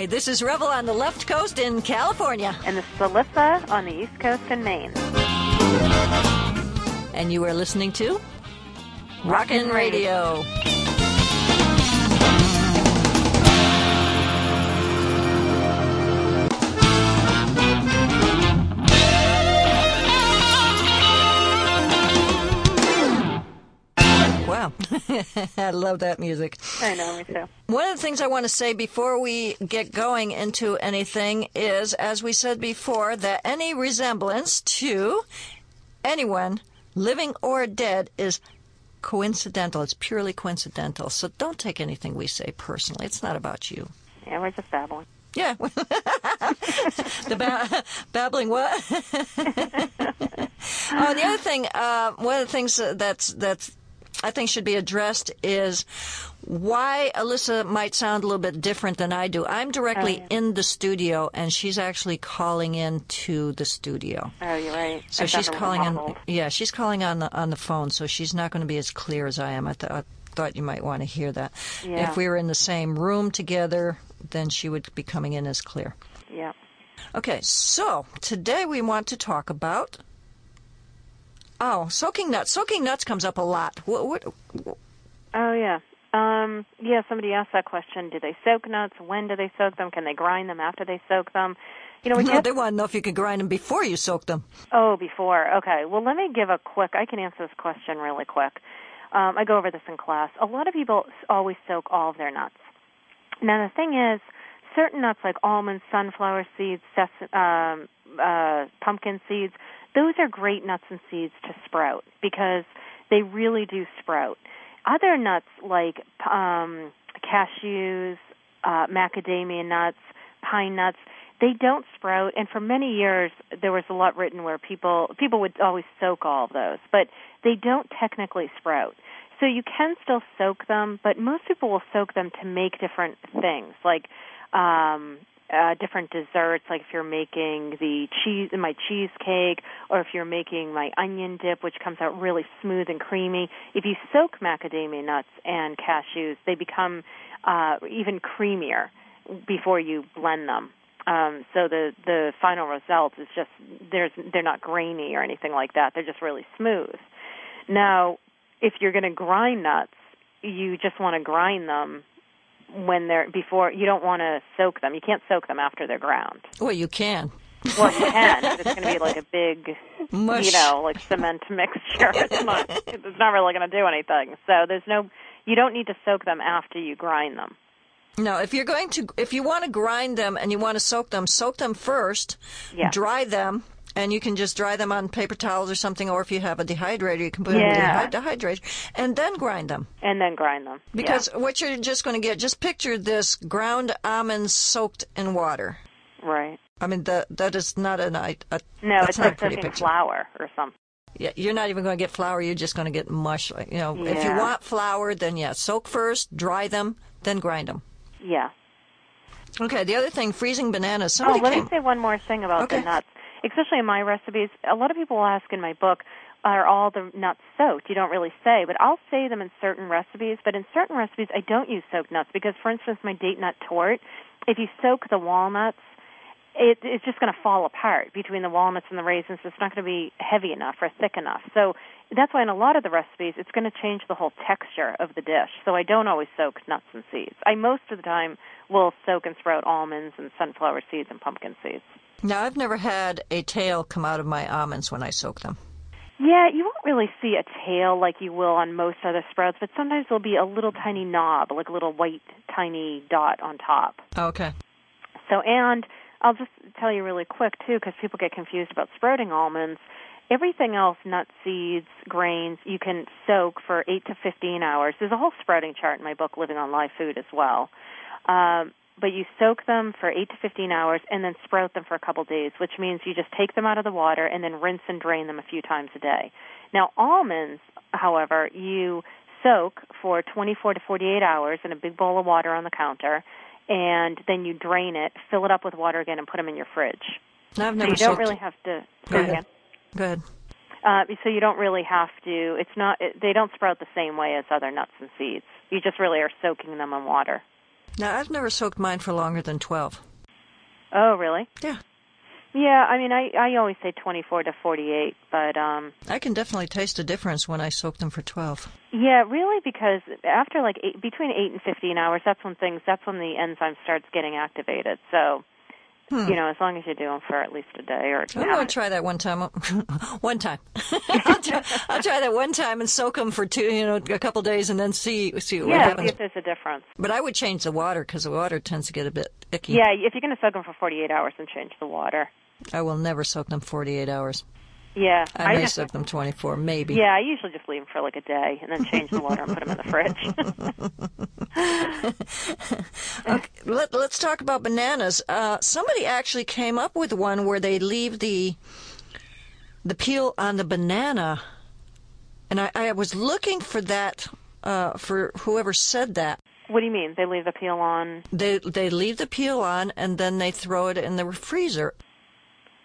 Hi, this is Revel on the left coast in California. And this is Alyssa on the East Coast in Maine. And you are listening to Rawkin' Radio. I love that music. I know, me too. One of the things I want to say before we get going into anything is, as we said before, that any resemblance to anyone, living or dead, is coincidental. It's purely coincidental. So don't take anything we say personally. It's not about you. Yeah, we're just babbling. Yeah. the ba- babbling what? oh, the other thing, uh, one of the things that's that's I think should be addressed is why Alyssa might sound a little bit different than I do. I'm directly Oh, yeah. in the studio, and she's actually calling in to the studio. Oh, you're right. So she's thought it was calling on, muffled. yeah, she's calling on the on the phone, so she's not going to be as clear as I am. I, th- I thought you might want to hear that. Yeah. If we were in the same room together, then she would be coming in as clear. Yeah. Okay, so today we want to talk about. Oh, soaking nuts. Soaking nuts comes up a lot. What, what, Oh, yeah. Um, yeah, somebody asked that question. Do they soak nuts? When do they soak them? Can they grind them after they soak them? You know, we no, they want to know if you can grind them before you soak them. Oh, before. Okay. Well, let me give a quick. I can answer this question really quick. Um, I go over this in class. A lot of people always soak all of their nuts. Now, the thing is, certain nuts like almonds, sunflower seeds, ses- um, uh, pumpkin seeds, those are great nuts and seeds to sprout because they really do sprout. Other nuts like um, cashews, uh, macadamia nuts, pine nuts, they don't sprout and for many years there was a lot written where people people would always soak all of those but they don't technically sprout so you can still soak them but most people will soak them to make different things like um uh, different desserts, like if you're making the cheese, my cheesecake, or if you're making my onion dip, which comes out really smooth and creamy. If you soak macadamia nuts and cashews, they become uh, even creamier before you blend them. Um, so the the final result is just there's they're not grainy or anything like that. They're just really smooth. Now, if you're going to grind nuts, you just want to grind them when they're before you don't want to soak them. You can't soak them after they're ground. Well, you can. Well, you can, but it's going to be like a big, Mush. you know, like cement mixture. It's not. It's not really going to do anything. So there's no. You don't need to soak them after you grind them. No, if you're going to, if you want to grind them and you want to soak them, soak them first, Yeah. dry them, and you can just dry them on paper towels or something, or if you have a dehydrator, you can put Yeah. them in a dehydrator, and then grind them. And then grind them. Yeah. Because what you're just going to get, just picture this ground almonds soaked in water. right. I mean, that that is not an, a, a No, it's like pretty picture. flour or something. Yeah, you're not even going to get flour. You're just going to get mush. You know, if you want flour, then yeah, soak first, dry them, then grind them. Yeah. Okay. The other thing, freezing bananas. Oh, Somebody let came. me say one more thing about Okay. the nuts. Especially in my recipes, a lot of people will ask in my book, are all the nuts soaked? You don't really say, but I'll say them in certain recipes. But in certain recipes, I don't use soaked nuts because, for instance, my date nut tort, if you soak the walnuts, it, it's just going to fall apart between the walnuts and the raisins. It's not going to be heavy enough or thick enough. So that's why in a lot of the recipes, it's going to change the whole texture of the dish. So I don't always soak nuts and seeds. I most of the time will soak and sprout almonds and sunflower seeds and pumpkin seeds. Now, I've never had a tail come out of my almonds when I soak them. Yeah, you won't really see a tail like you will on most other sprouts, but sometimes there'll be a little tiny knob, like a little white tiny dot on top. Okay. So, and I'll just tell you really quick too, because people get confused about sprouting almonds. Everything else, nuts, seeds, grains, you can soak for eight to fifteen hours. There's a whole sprouting chart in my book, Living on Live Food, as well. Um, but you soak them for eight to fifteen hours and then sprout them for a couple days, which means you just take them out of the water and then rinse and drain them a few times a day. Now, almonds, however, you soak for 24 to 48 hours in a big bowl of water on the counter, and then you drain it, fill it up with water again, and put them in your fridge. I've So never you don't really have to. Go say ahead. again. Go ahead. Uh, so you don't really have to. It's not. It, they don't sprout the same way as other nuts and seeds. You just really are soaking them in water. Now, I've never soaked mine for longer than 12. Oh, really? Yeah. Yeah, I mean, I I always say 24 to 48, but um I can definitely taste a difference when I soak them for 12. yeah, really because after like eight, between 8 and 15 hours, that's when things that's when the enzyme starts getting activated. So, Hmm. you know, as long as you do them for at least a day or two. I'm going to try that one time. one time. I'll, try, I'll try that one time and soak them for two, you know, a couple days and then see see what yeah, happens. if there's a difference. But I would change the water because the water tends to get a bit icky. Yeah, if you're going to soak them for 48 hours, then change the water. I will never soak them 48 hours. Yeah, I may just, soak them 24, maybe. Yeah, I usually just leave them for like a day and then change the water and put them in the fridge. Okay, let, let's talk about bananas. Uh, somebody actually came up with one where they leave the the peel on the banana, and I, I was looking for that uh, for whoever said that. what do you mean? They leave the peel on? They they leave the peel on and then they throw it in the freezer.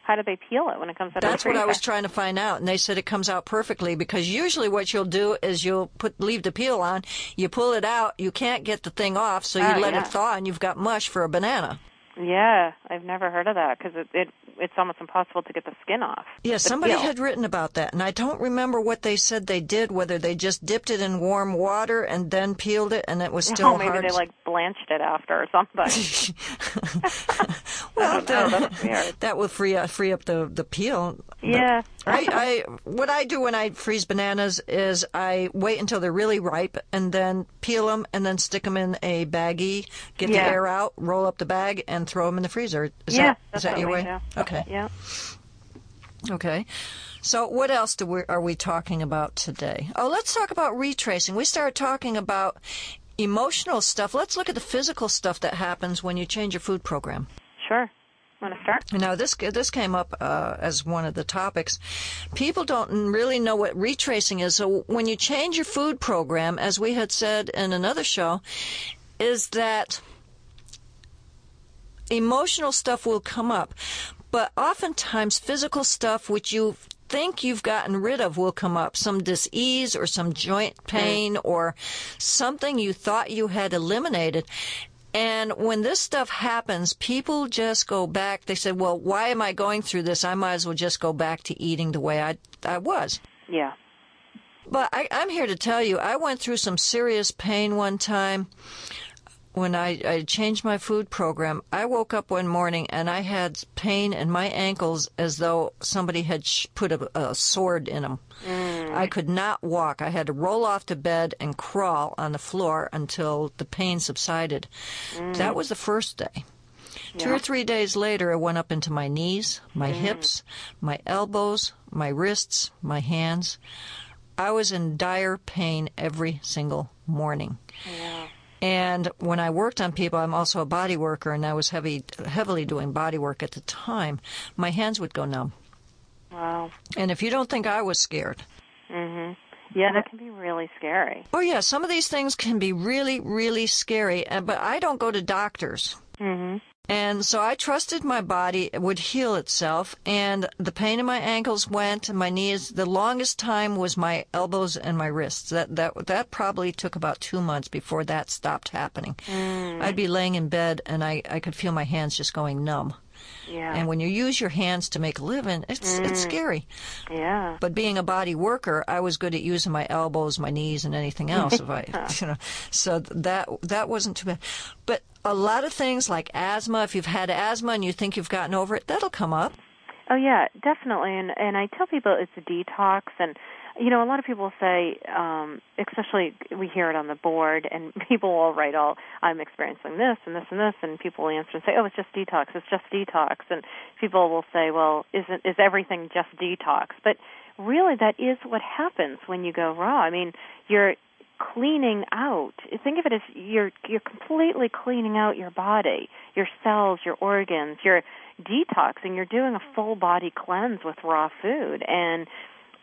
How do they peel it when it comes out That's what I was trying to find out, and they said it comes out perfectly because usually what you'll do is you'll put leave the peel on, you pull it out, you can't get the thing off, so you Oh, let yeah. it thaw, and you've got mush for a banana. Yeah, I've never heard of that because it, it it's almost impossible to get the skin off. Yeah, somebody peel. had written about that, and I don't remember what they said they did. Whether they just dipped it in warm water and then peeled it, and it was still oh, maybe hard. they like blanched it after or something. well, I don't know, that's uh, weird. that would free up, free up the the peel. Yeah. I, I what I do when I freeze bananas is I wait until they're really ripe and then peel them and then stick them in a baggie, get the air out, roll up the bag, and throw them in the freezer. Is yeah, that is that your way? Okay, Yeah. okay. So what else do we, are we talking about today? Oh, let's talk about retracing. We started talking about emotional stuff. Let's look at the physical stuff that happens when you change your food program. Sure. Want to start? Now this this came up uh, as one of the topics. People don't really know what retracing is. So when you change your food program, as we had said in another show, is that emotional stuff will come up, but oftentimes physical stuff which you think you've gotten rid of will come up. Some disease or some joint pain or something you thought you had eliminated. And when this stuff happens, people just go back. They say, well, why am I going through this? I might as well just go back to eating the way I, I was. Yeah. But I, I'm here to tell you, I went through some serious pain one time when I, I changed my food program. I woke up one morning and I had pain in my ankles as though somebody had sh- put a, a sword in them. Mm. I could not walk. I had to roll off to bed and crawl on the floor until the pain subsided. Mm. That was the first day. Two or three days later, it went up into my knees, my mm. hips, my elbows, my wrists, my hands. I was in dire pain every single morning. Yeah. And when I worked on people, I'm also a body worker, and I was heavy, heavily doing body work at the time. My hands would go numb. Wow. And if you don't think I was scared, mm-hmm. Yeah, that can be really scary. oh yeah, some of these things can be really, really scary. But I don't go to doctors. Mhm. And so I trusted my body would heal itself, and the pain in my ankles went, and my knees. The longest time was my elbows and my wrists. That that that probably took about two months before that stopped happening. Mm. I'd be laying in bed, and I I could feel my hands just going numb. Yeah. And when you use your hands to make a living, it's it's mm. scary. yeah. But being a body worker, I was good at using my elbows, my knees, and anything else. if I, you know, so that that wasn't too bad. But a lot of things like asthma, if you've had asthma and you think you've gotten over it, that'll come up. Oh yeah, definitely. And and I tell people it's a detox and you know, a lot of people say, um, especially we hear it on the board, and people will write all, I'm experiencing this and this and this, and people will answer and say, oh, it's just detox, it's just detox, and people will say, well, isn't is everything just detox? But really, that is what happens when you go raw. I mean, you're cleaning out. Think of it as you're you're completely cleaning out your body, your cells, your organs. You're detoxing. You're doing a full body cleanse with raw food, and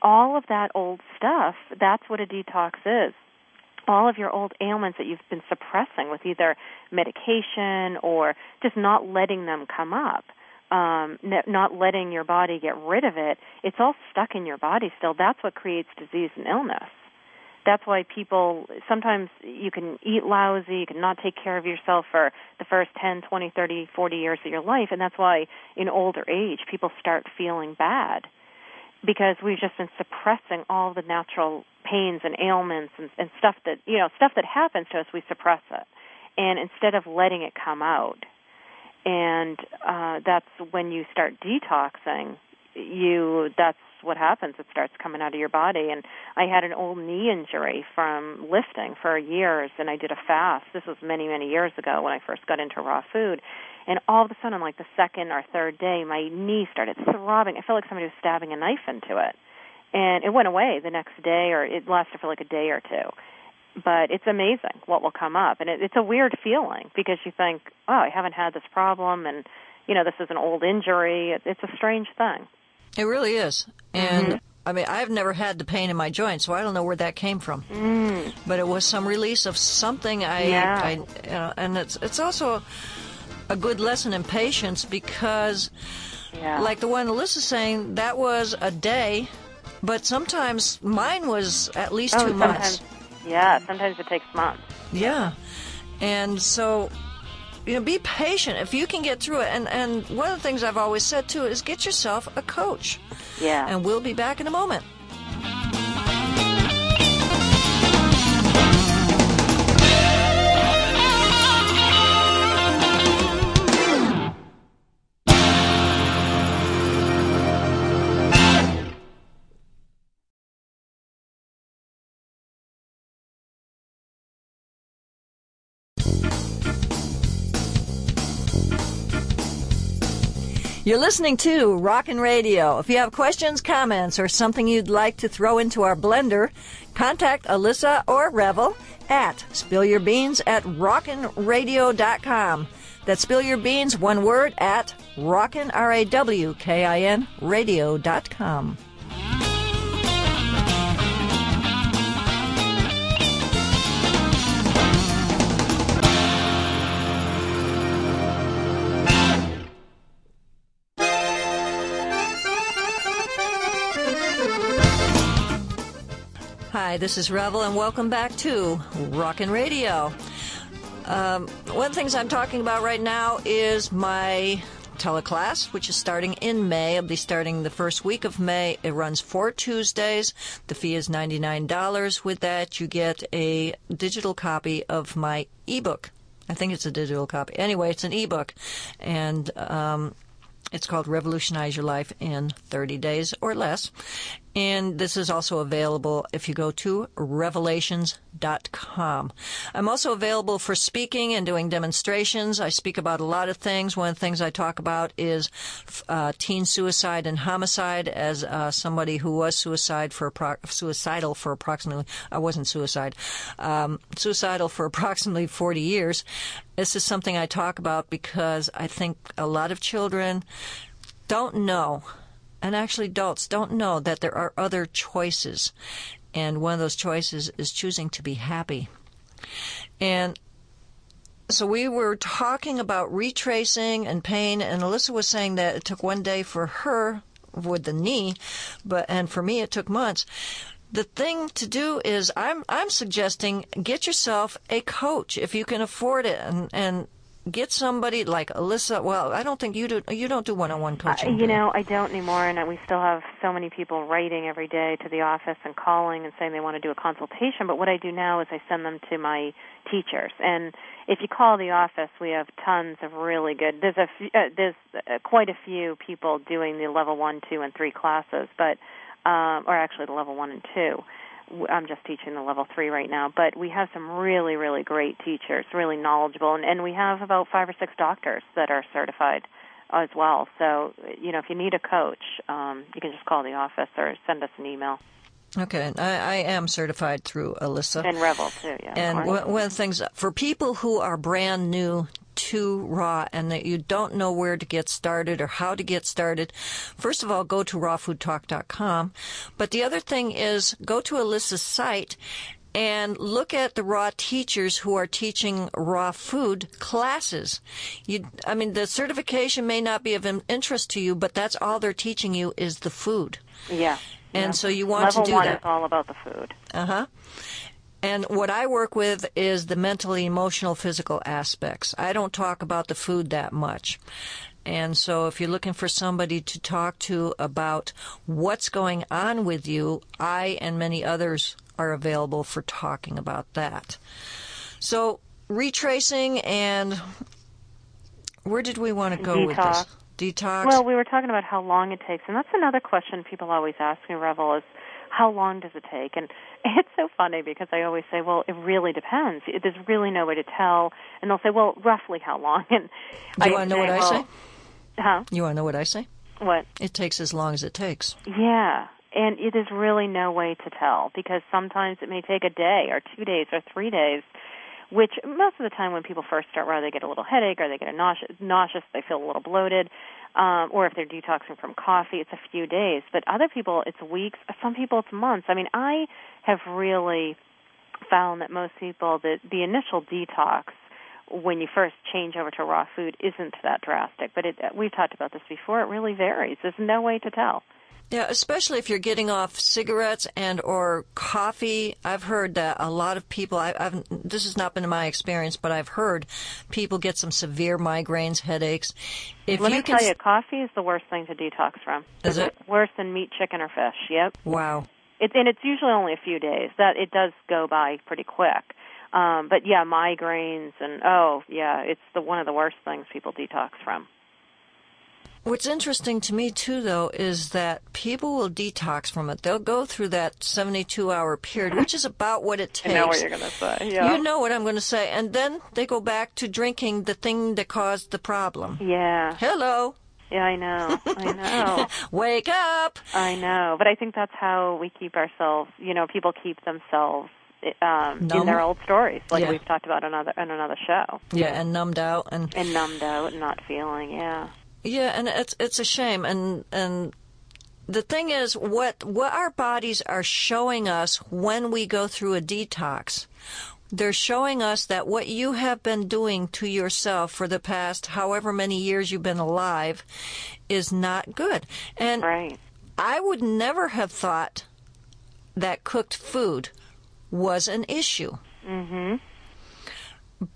all of that old stuff. That's what a detox is. All of your old ailments that you've been suppressing with either medication or just not letting them come up. Um, not letting your body get rid of it, it's all stuck in your body still. That's what creates disease and illness. that's why people sometimes you can eat lousy, you can not take care of yourself for the first 10, 20, 30, 40 years of your life, and that's why in older age people start feeling bad because we've just been suppressing all the natural pains and ailments and, and stuff that you know stuff that happens to us we suppress it. And instead of letting it come out and uh that's when you start detoxing you that's what happens. It starts coming out of your body. And i had an old knee injury from lifting for years and i did a fast. This was many many years ago when i first got into raw food and all of a sudden on like the second or third day my knee started throbbing i felt like somebody was stabbing a knife into it and it went away the next day or it lasted for like a day or two but it's amazing what will come up and it, it's a weird feeling because you think oh i haven't had this problem and you know this is an old injury it, it's a strange thing it really is and mm-hmm. I mean, I've never had the pain in my joints, so I don't know where that came from. Mm. But it was some release of something. I, yeah. I you know, and it's it's also a good lesson in patience because, yeah. like the one Alyssa's saying, that was a day but sometimes mine was at least oh, two months. Yeah, sometimes it takes months. Yeah. And so, you know, be patient if you can get through it. And, and one of the things I've always said too is get yourself a coach. Yeah. And we'll be back in a moment. You're listening to Rawkin' Radio. If you have questions, comments, or something you'd like to throw into our blender, contact Alyssa or Revel at spillyourbeans at rawkinradio.com. That's spill your beans, one word, at rawkin, R-A-W-K-I-N, radio.com. Hi, this is Revel, and welcome back to Rawkin' Radio. Um, one of the things I'm talking about right now is my teleclass, which is starting in May. I'll be starting the first week of May. It runs four Tuesdays. The fee is $99. With that, you get a digital copy of my ebook. I think it's a digital copy. Anyway, it's an ebook. And, um, it's called Revolutionize Your Life in 30 Days or Less. And this is also available if you go to revelations.com. I'm also available for speaking and doing demonstrations. I speak about a lot of things. One of the things I talk about is uh, teen suicide and homicide as uh, somebody who was suicide for suicidal for approximately, I wasn't suicide, um, suicidal for approximately 40 years. This is something I talk about because I think a lot of children don't know and actually adults don't know that there are other choices. And one of those choices is choosing to be happy. And so we were talking about retracing and pain, and Alyssa was saying that it took one day for her with the knee, but and for me it took months. The thing to do is I'm I'm suggesting get yourself a coach if you can afford it and and get somebody like Alyssa. Well, I don't think you do. You don't do one-on-one coaching. Uh, you know, I don't anymore, and we still have so many people writing every day to the office and calling and saying they want to do a consultation. But what I do now is I send them to my teachers, and if you call the office, we have tons of really good. There's a few, uh, there's uh, quite a few people doing the level one, two, and three classes, but um, or actually the level one and two I'm just teaching the level three right now, but we have some really, really great teachers, really knowledgeable, and, and we have about five or six doctors that are certified as well. So, you know, if you need a coach, um, you can just call the office or send us an email. Okay, I, I am certified through Alyssa and Revel too. Yeah, and one of the things for people who are brand new too raw and that you don't know where to get started or how to get started, first of all, go to rawfoodtalk.com. But the other thing is go to Alyssa's site and look at the raw teachers who are teaching raw food classes. You, I mean, the certification may not be of interest to you, but that's all they're teaching you is the food. Yeah. And yeah. so you want Level to do one that. is all about the food. Uh huh. And what I work with is the mental, emotional, physical aspects. I don't talk about the food that much. And so if you're looking for somebody to talk to about what's going on with you, I and many others are available for talking about that. So retracing and where did we want to go with this? Detox. Well, we were talking about how long it takes, and that's another question people always ask me, Revel, is how long does it take? And it's so funny because I always say, well, it really depends. There's really no way to tell. And they'll say, well, roughly how long? And Do you I want to know say, what I say? Huh? You want to know what I say? What? It takes as long as it takes. Yeah. And it is really no way to tell because sometimes it may take a day or two days or three days, which most of the time when people first start, rather they get a little headache or they get a nauseous, nauseous they feel a little bloated, um, or if they're detoxing from coffee, it's a few days. But other people, it's weeks. Some people, it's months. I mean, I have really found that most people, that the initial detox when you first change over to raw food isn't that drastic. But it, we've talked about this before. It really varies. There's no way to tell. Yeah, especially if you're getting off cigarettes and or coffee. I've heard that a lot of people. I, have this has not been my experience, but I've heard people get some severe migraines, headaches. If Let you me can, tell you, coffee is the worst thing to detox from. Is it? worse than meat, chicken, or fish? Yep. Wow. It, and it's usually only a few days. That it does go by pretty quick. Um, but yeah, migraines and oh yeah, it's the one of the worst things people detox from. What's interesting to me too, though, is that people will detox from it. They'll go through that 72-hour period, which is about what it takes. I know what you're going to say. Yeah. You know what I'm going to say, and then they go back to drinking the thing that caused the problem. Yeah. Hello. Yeah, I know. I know. Wake up. I know. But I think that's how we keep ourselves. You know, people keep themselves um, in their old stories, like Yeah. we've talked about on another on another show, Yeah, and numbed out and and numbed out and not feeling. Yeah. Yeah, and it's it's a shame, and and the thing is, what what our bodies are showing us when we go through a detox, they're showing us that what you have been doing to yourself for the past however many years you've been alive is not good. And Right. I would never have thought that cooked food was an issue. Mm-hmm.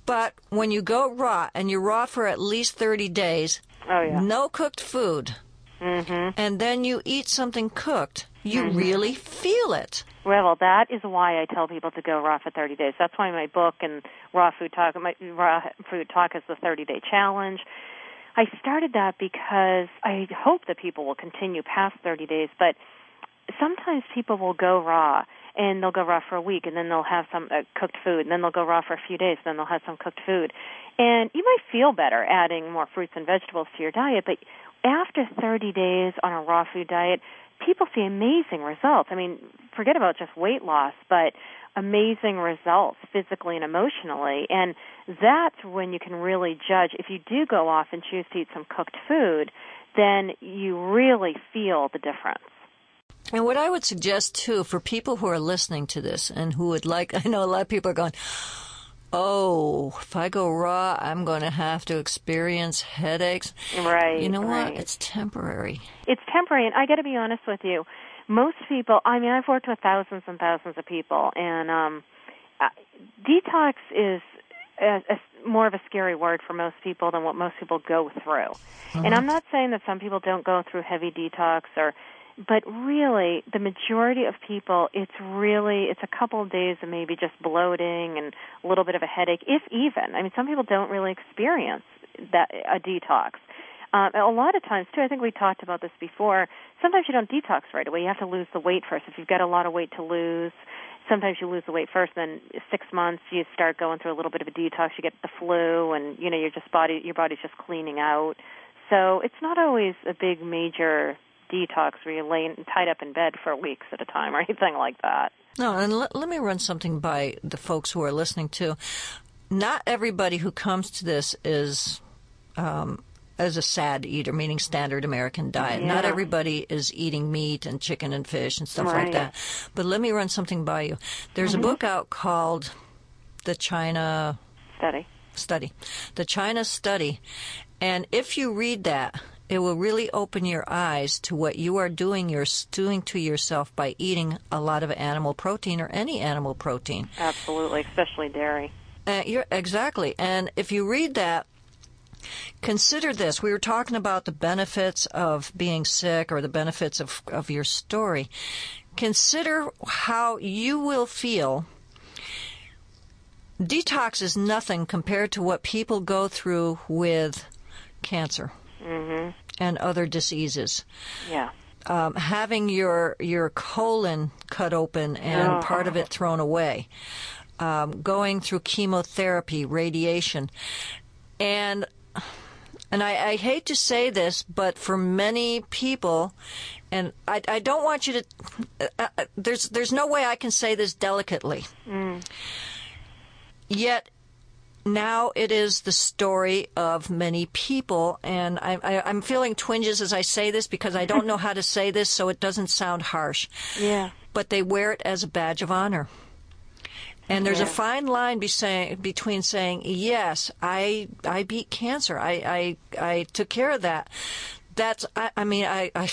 But when you go raw and you're raw for at least 30 days, Oh yeah. no cooked food, Mhm. and then you eat something cooked, you really feel it. Well, that is why I tell people to go raw for 30 days. That's why my book and Raw Food Talk, my Raw Food Talk is the 30 day challenge. I started that because I hope that people will continue past 30 days, but sometimes people will go raw and they'll go raw for a week and then they'll have some uh, cooked food and then they'll go raw for a few days and then they'll have some cooked food. And you might feel better adding more fruits and vegetables to your diet, but after 30 days on a raw food diet, people see amazing results. I mean, forget about just weight loss, but amazing results physically and emotionally. And that's when you can really judge if you do go off and choose to eat some cooked food, then you really feel the difference. And what I would suggest too for people who are listening to this and who would like, I know a lot of people are going, oh, if I go raw, I'm going to have to experience headaches. Right. You know right. what? It's temporary. it's temporary and i got to be honest with you most people i mean i've worked with thousands and thousands of people and um uh, detox is a, a, more of a scary word for most people than what most people go through and i'm not saying that some people don't go through heavy detox or but really the majority of people it's really it's a couple of days of maybe just bloating and a little bit of a headache if even i mean some people don't really experience that a detox um, a lot of times too, I think we talked about this before. Sometimes you don't detox right away. You have to lose the weight first. If you've got a lot of weight to lose, sometimes you lose the weight first. Then six months you start going through a little bit of a detox. You get the flu, and you know your just body your body's just cleaning out. So it's not always a big major detox where you're laying tied up in bed for weeks at a time or anything like that. No, and let, let me run something by the folks who are listening too. Not everybody who comes to this is um, as a sad eater, meaning standard American diet. Not everybody is eating meat and chicken and fish and stuff Right. like that. But let me run something by you. There's a book out called The China Study. Study. The China Study. And if you read that it will really open your eyes to what you are doing you're doing to yourself by eating a lot of animal protein or any animal protein. Absolutely, especially dairy. Uh, you're, exactly. And if you read that, consider this. We were talking about the benefits of being sick or the benefits of, of your story. Consider how you will feel. Detox is nothing compared to what people go through with cancer hmm and other diseases. Yeah. Um, having your your colon cut open and Oh. part of it thrown away, um, going through chemotherapy, radiation, and and I, I hate to say this, but for many people, and I, I don't want you to. Uh, uh, there's there's no way I can say this delicately. Yet now it is the story of many people, and I, I, I'm feeling twinges as I say this because I don't know how to say this so it doesn't sound harsh. Yeah. But they wear it as a badge of honor. And there's a fine line be between saying, yes, I, I beat cancer. I, I, I took care of that. That's, I, I mean, I, I,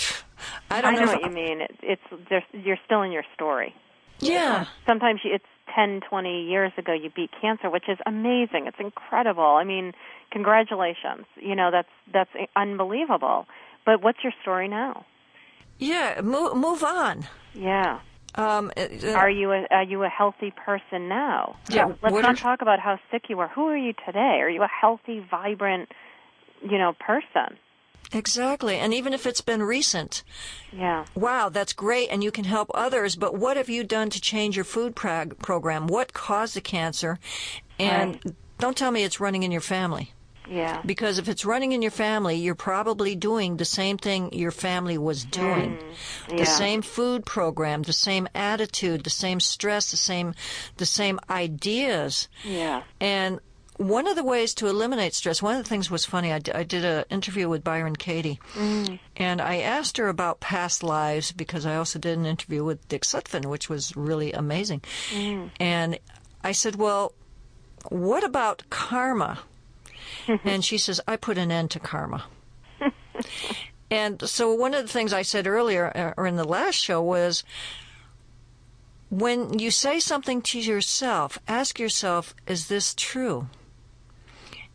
I don't I know. know what you mean. It's, it's you're still in your story. Yeah. Sometimes it's 10, 20 years ago you beat cancer, which is amazing. It's incredible. I mean, congratulations. You know, that's that's unbelievable. But what's your story now? Yeah. Move, move on. Yeah. Um, uh, Are you a are you a healthy person now? Yeah, Let's not are- talk about how sick you were. Who are you today? Are you a healthy, vibrant, you know, person? Exactly. And even if it's been recent, Yeah. wow, that's great, and you can help others. But what have you done to change your food prog- program? What caused the cancer? And don't tell me it's running in your family. Yeah. Because if it's running in your family, you're probably doing the same thing your family was mm, doing. yeah. The same food program, the same attitude, the same stress, the same the same ideas. Yeah. And one of the ways to eliminate stress, one of the things was funny. I, d- I did an interview with Byron Katie, and I asked her about past lives because I also did an interview with Dick Sutphin, which was really amazing. And I said, Well, what about karma? and she says, I put an end to karma. and so one of the things I said earlier, uh, or in the last show, was when you say something to yourself, ask yourself, is this true?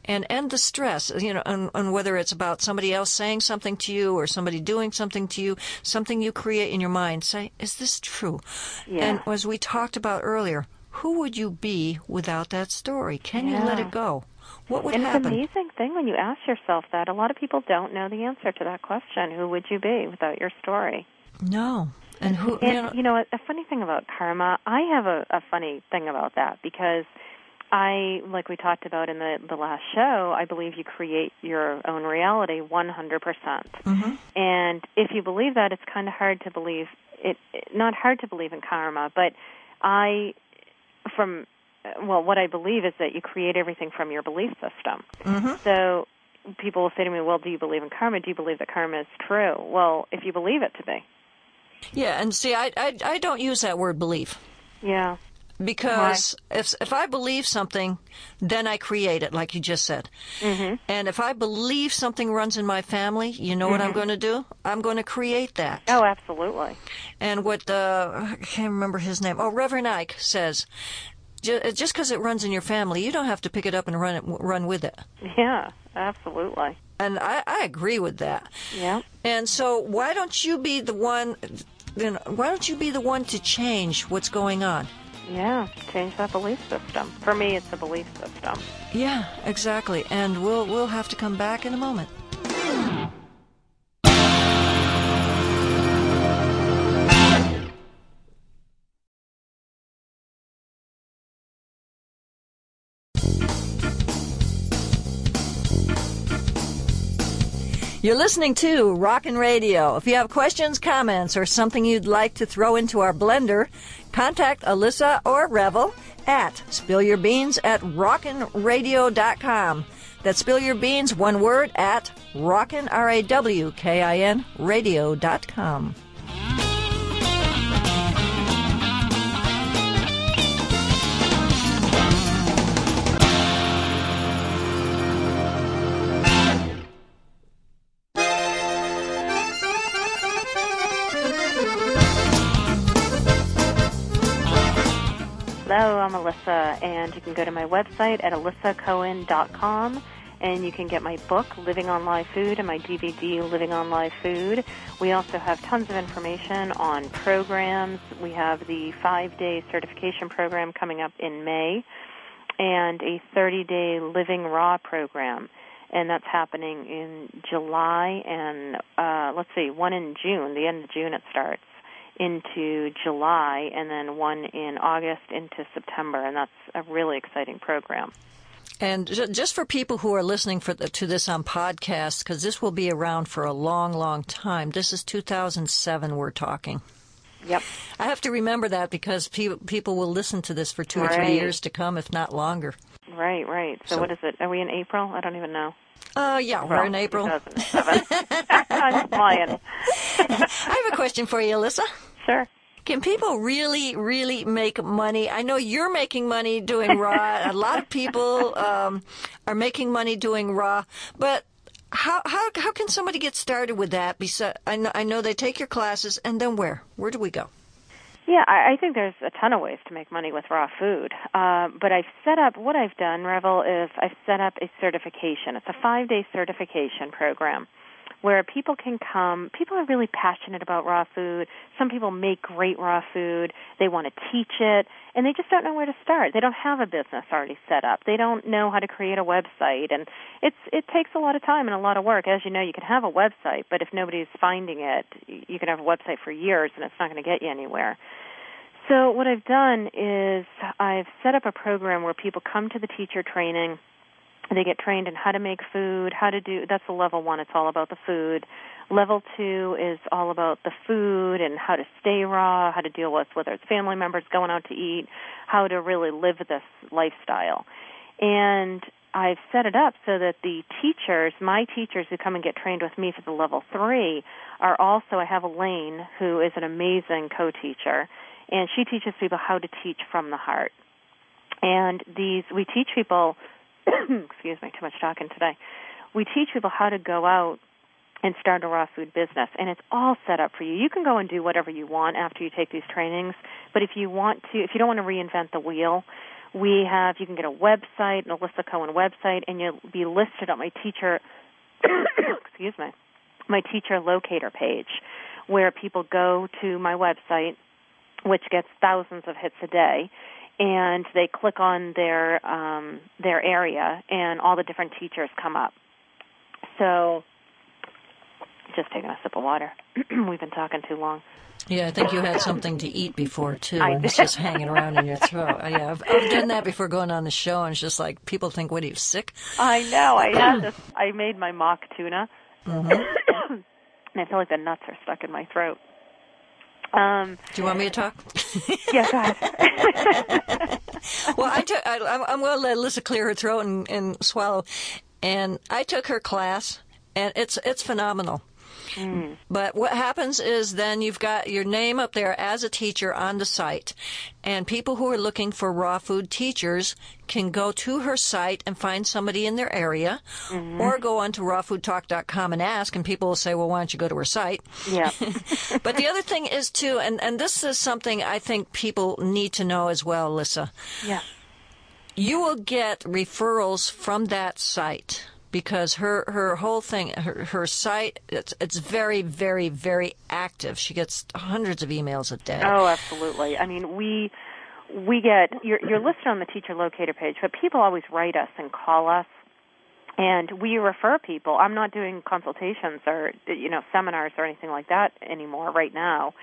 And end the stress, you know, on, on whether it's about somebody else saying something to you or somebody doing something to you, something you create in your mind. Say, is this true? Yeah. And as we talked about earlier, who would you be without that story? Can you let it go? What would And it's an amazing thing when you ask yourself that. A lot of people don't know the answer to that question. Who would you be without your story? No. And who, And you know, you know, a, a funny thing about karma, I have a, a funny thing about that because I, like we talked about in the the last show, I believe you create your own reality 100%. percent hmm And if you believe that, it's kind of hard to believe it. Not hard to believe in karma, but I, from well, what I believe is that you create everything from your belief system. hmm So people will say to me, "Well, do you believe in karma? Do you believe that karma is true?" Well, if you believe it to be, Yeah, and see, I, I, I don't use that word belief. yeah, because if if I believe something, then I create it, like you just said. hmm And if I believe something runs in my family, you know what I'm going to do? I'm going to create that. oh, absolutely, And what uh, I can't remember his name. Oh, Reverend Ike says, ju- just because it runs in your family, you don't have to pick it up and run it run with it. yeah, absolutely, And I, I agree with that. yeah, And so why don't you be the one? You know, why don't you be the one to change what's going on? Yeah. Change that belief system. For me, it's a belief system. Yeah, exactly. And we'll we'll have to come back in a moment. You're listening to Rawkin' Radio. If you have questions, comments, or something you'd like to throw into our blender, contact Alyssa or Revel at spillyourbeans at rawkinradio.com. That's spill your beans, one word, at rawkin, R-A-W-K-I-N, radio.com. and you can go to my website at alyssacohen.com and you can get my book, Living on Live Food, and my DVD, Living on Live Food. We also have tons of information on programs. We have the five day certification program coming up in May and a 30 day Living Raw program. And that's happening in July and, uh, let's see, one in June, the end of June it starts into July, and then one in August into September, and that's a really exciting program. And just for people who are listening the, to this on podcast, because this will be around for a long, long time. This is 2007. We're talking. Yep. I have to remember that because pe- people will listen to this for two right. or three years to come, if not longer. Right, right. So, so, what is it? Are we in April? I don't even know. Uh, yeah, we're in April. I'm flying. I have a question for you, Alyssa. Sure. Can people really, really make money? I know you're making money doing raw. a lot of people um, are making money doing raw, but how how how can somebody get started with that? Besides, I know I know they take your classes, and then where? Where do we go? Yeah, I, I think there's a ton of ways to make money with raw food. Uh, but I've set up what I've done, Revel, is I've set up a certification. It's a five day certification program where people can come. People are really passionate about raw food. Some people make great raw food. They want to teach it, and they just don't know where to start. They don't have a business already set up. They don't know how to create a website, and it's it takes a lot of time and a lot of work. As you know, you can have a website, but if nobody's finding it, you can have a website for years, and it's not going to get you anywhere. So what I've done is I've set up a program where people come to the teacher training they get trained in how to make food, how to do that's the level one, it's all about the food. Level two is all about the food and how to stay raw, how to deal with whether it's family members going out to eat, how to really live this lifestyle. And I've set it up so that the teachers, my teachers who come and get trained with me for the level three, are also, I have Elaine, who is an amazing co teacher, and she teaches people how to teach from the heart. And these, we teach people excuse me, too much talking today. We teach people how to go out and start a raw food business and it's all set up for you. You can go and do whatever you want after you take these trainings, but if you want to if you don't want to reinvent the wheel, we have you can get a website, an Alyssa Cohen website and you'll be listed on my teacher excuse me, my teacher locator page where people go to my website which gets thousands of hits a day and they click on their um, their area, and all the different teachers come up. So, just taking a sip of water. We've been talking too long. Yeah, I think you had something to eat before too, and it's just hanging around in your throat. Yeah, I've, I've, done that before going on the show, and it's just like people think, "What are you sick?" I know. I had this. I made my mock tuna, mm-hmm. and I feel like the nuts are stuck in my throat. Um, Do you want me to talk? Go ahead. well, I took. I, I'm going to let Alyssa clear her throat and, and swallow. And I took her class, and it's it's phenomenal. Mm. But what happens is then you've got your name up there as a teacher on the site, and people who are looking for raw food teachers can go to her site and find somebody in their area, mm-hmm. or go on to rawfoodtalk.com and ask, and people will say, "Well, why don't you go to her site?" Yeah. but the other thing is too, and and this is something I think people need to know as well, Lissa. Yeah. You will get referrals from that site because her her whole thing her her site it's it's very very very active. She gets hundreds of emails a day. Oh, absolutely. I mean, we we get you're you're listed on the teacher locator page, but people always write us and call us and we refer people. I'm not doing consultations or you know seminars or anything like that anymore right now.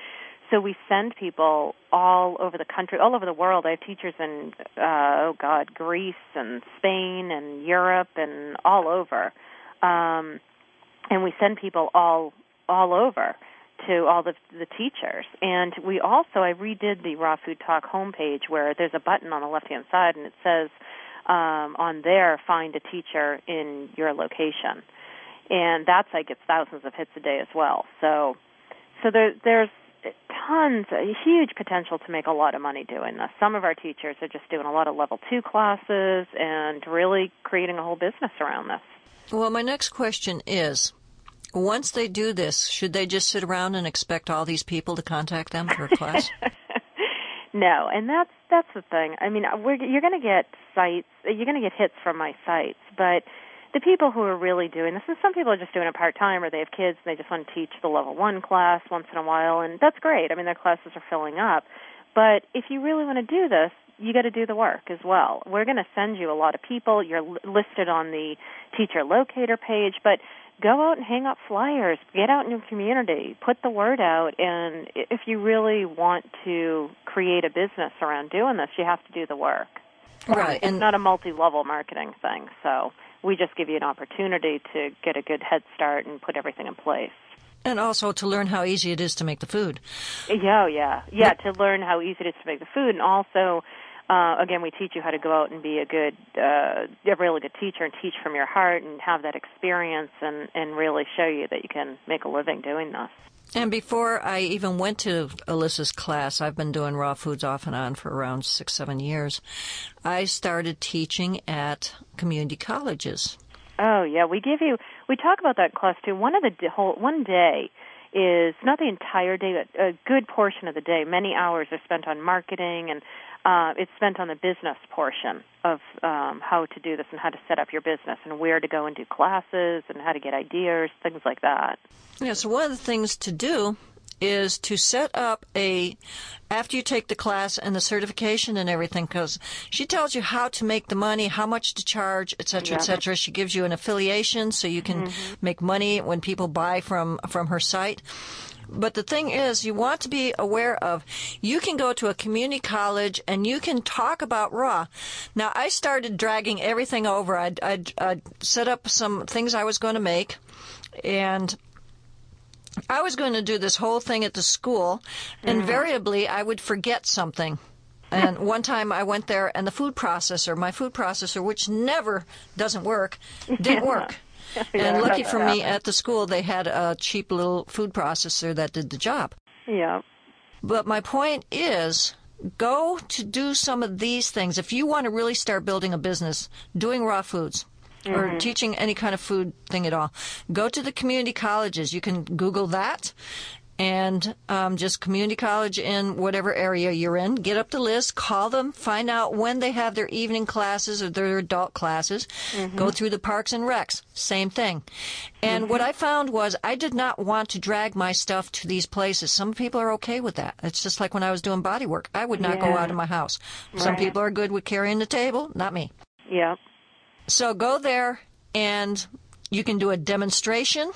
So we send people all over the country, all over the world. I have teachers in, uh, oh God, Greece and Spain and Europe and all over. Um, and we send people all all over to all the the teachers. And we also I redid the Raw Food Talk homepage where there's a button on the left hand side and it says um, on there find a teacher in your location. And that site gets thousands of hits a day as well. So so there there's tons, a huge potential to make a lot of money doing this. Some of our teachers are just doing a lot of level two classes and really creating a whole business around this. Well, my next question is once they do this, should they just sit around and expect all these people to contact them for a class? No, and that's that's the thing. I mean, we're, you're going to get sites, you're going to get hits from my sites, but the people who are really doing this, and some people are just doing it part time, or they have kids and they just want to teach the level one class once in a while, and that's great. I mean, their classes are filling up. But if you really want to do this, you got to do the work as well. We're going to send you a lot of people. You're listed on the teacher locator page, but go out and hang up flyers, get out in your community, put the word out, and if you really want to create a business around doing this, you have to do the work. Right. It's and not a multi-level marketing thing, so we just give you an opportunity to get a good head start and put everything in place. and also to learn how easy it is to make the food. Yeah, oh, yeah, yeah. To learn how easy it is to make the food, and also, uh, again, we teach you how to go out and be a good, uh, a really good teacher, and teach from your heart, and have that experience, and and really show you that you can make a living doing this. And before I even went to Alyssa's class, I've been doing raw foods off and on for around six, seven years. I started teaching at community colleges. Oh yeah, we give you. We talk about that class too. One of the whole one day is not the entire day, but a good portion of the day. Many hours are spent on marketing, and uh, it's spent on the business portion of um, how to do this and how to set up your business and where to go and do classes and how to get ideas, things like that. Yeah, so one of the things to do is to set up a after you take the class and the certification and everything because she tells you how to make the money how much to charge etc Yeah. etc she gives you an affiliation so you can mm-hmm. make money when people buy from from her site but the thing is, you want to be aware of, you can go to a community college and you can talk about raw. Now, I started dragging everything over. I'd, I'd, I'd set up some things I was going to make and I was going to do this whole thing at the school. Invariably, mm. I would forget something. And one time I went there and the food processor, my food processor, which never doesn't work, didn't work. And lucky for me, at the school, they had a cheap little food processor that did the job. Yeah. But my point is go to do some of these things. If you want to really start building a business, doing raw foods, or mm-hmm. teaching any kind of food thing at all, go to the community colleges. You can Google that and um, just community college in whatever area you're in. Get up the list, call them, find out when they have their evening classes or their adult classes. Mm-hmm. Go through the parks and recs, same thing. And what mm-hmm. I found was I did not want to drag my stuff to these places. Some people are okay with that. It's just like when I was doing body work. I would not go out of my house. Some people are good with carrying the table, not me. Yeah. So go there and you can do a demonstration.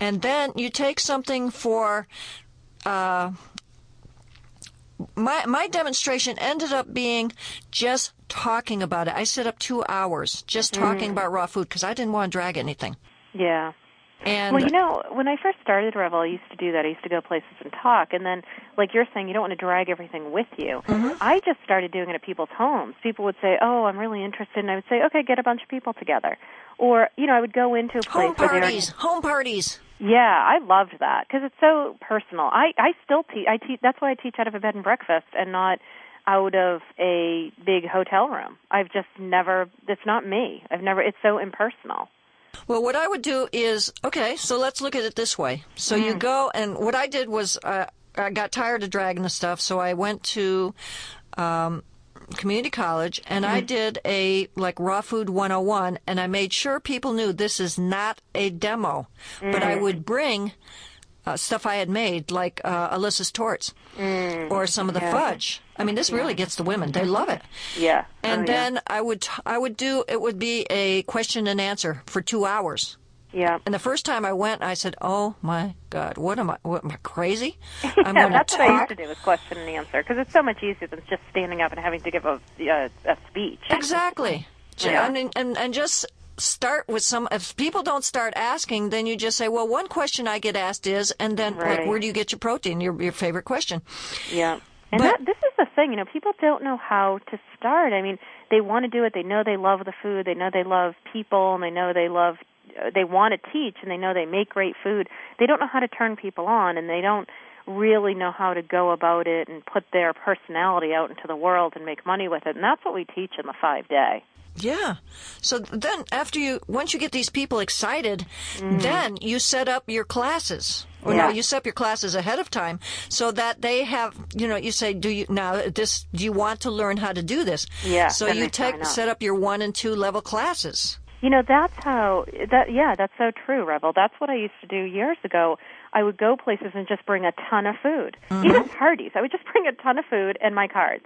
And then you take something for uh, my my demonstration ended up being just talking about it. I set up two hours just talking about raw food because I didn't want to drag anything. Yeah. And Well, you know, when I first started Revel, I used to do that. I used to go places and talk, and then, like you're saying, you don't want to drag everything with you. Mm-hmm. I just started doing it at people's homes. People would say, "Oh, I'm really interested," and I would say, "Okay, get a bunch of people together." Or, you know, I would go into a place home where parties, home parties. Yeah, I loved that because it's so personal. I I still teach. I teach. That's why I teach out of a bed and breakfast and not out of a big hotel room. I've just never. It's not me. I've never. It's so impersonal. Well, what I would do is okay. So let's look at it this way. So you go, and what I did was uh, I got tired of dragging the stuff, so I went to um, community college and I did a like raw food 101, and I made sure people knew this is not a demo, but I would bring. Uh, stuff I had made, like uh, Alyssa's tortes, or some of the fudge. I mean, this really gets the women; they love it. Yeah. And Oh, yeah. then I would I would do it would be a question and answer for two hours. Yeah. And the first time I went, I said, "Oh my God, what am I? What am I crazy? I'm yeah, to that's what I used to do was question and answer because it's so much easier than just standing up and having to give a a, a speech. Exactly. Yeah. I mean, and and just start with some. If people don't start asking, then you just say, "Well, one question I get asked is," and then like, where do you get your protein? Your your favorite question. Yeah. And But- that, this is the thing, you know, people don't know how to start. I mean, they want to do it. They know they love the food. They know they love people, and they know they love. They want to teach, and they know they make great food. They don't know how to turn people on, and they don't. Really know how to go about it and put their personality out into the world and make money with it. And that's what we teach in the five day. Yeah. So then after you once you get these people excited, mm-hmm. then you set up your classes. Or yeah. no, you set up your classes ahead of time so that they have, you know, you say, do you now this? Do you want to learn how to do this? Yeah. So you take set up your one and two level classes. You know, that's how that. Yeah, that's so true, Revel. That's what I used to do years ago. I would go places and just bring a ton of food, mm-hmm. even parties. I would just bring a ton of food and my cards.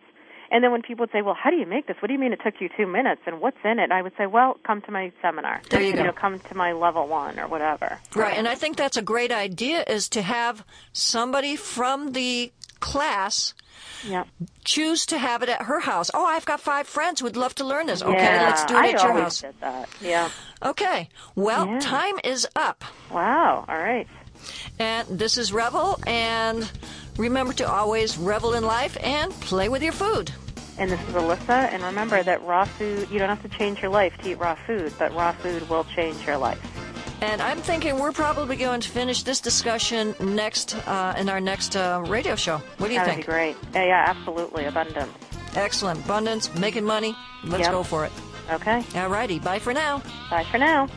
And then when people would say, "Well, how do you make this? What do you mean it took you two minutes? And what's in it?" I would say, "Well, come to my seminar. There you, you go. know, come to my level one or whatever." Right, and I think that's a great idea is to have somebody from the class yeah. choose to have it at her house. Oh, I've got five friends who'd love to learn this. Yeah, okay, let's do it I at your house. Did that. Yeah. Okay. Well, yeah. time is up. Wow. All right. And this is Revel, and remember to always revel in life and play with your food. And this is Alyssa, and remember that raw food, you don't have to change your life to eat raw food, but raw food will change your life. And I'm thinking we're probably going to finish this discussion next uh, in our next uh, radio show. What do you That'd think? That'd be great. Yeah, yeah, absolutely. Abundance. Excellent. Abundance, making money. Let's yep. go for it. Okay. All righty. Bye for now. Bye for now.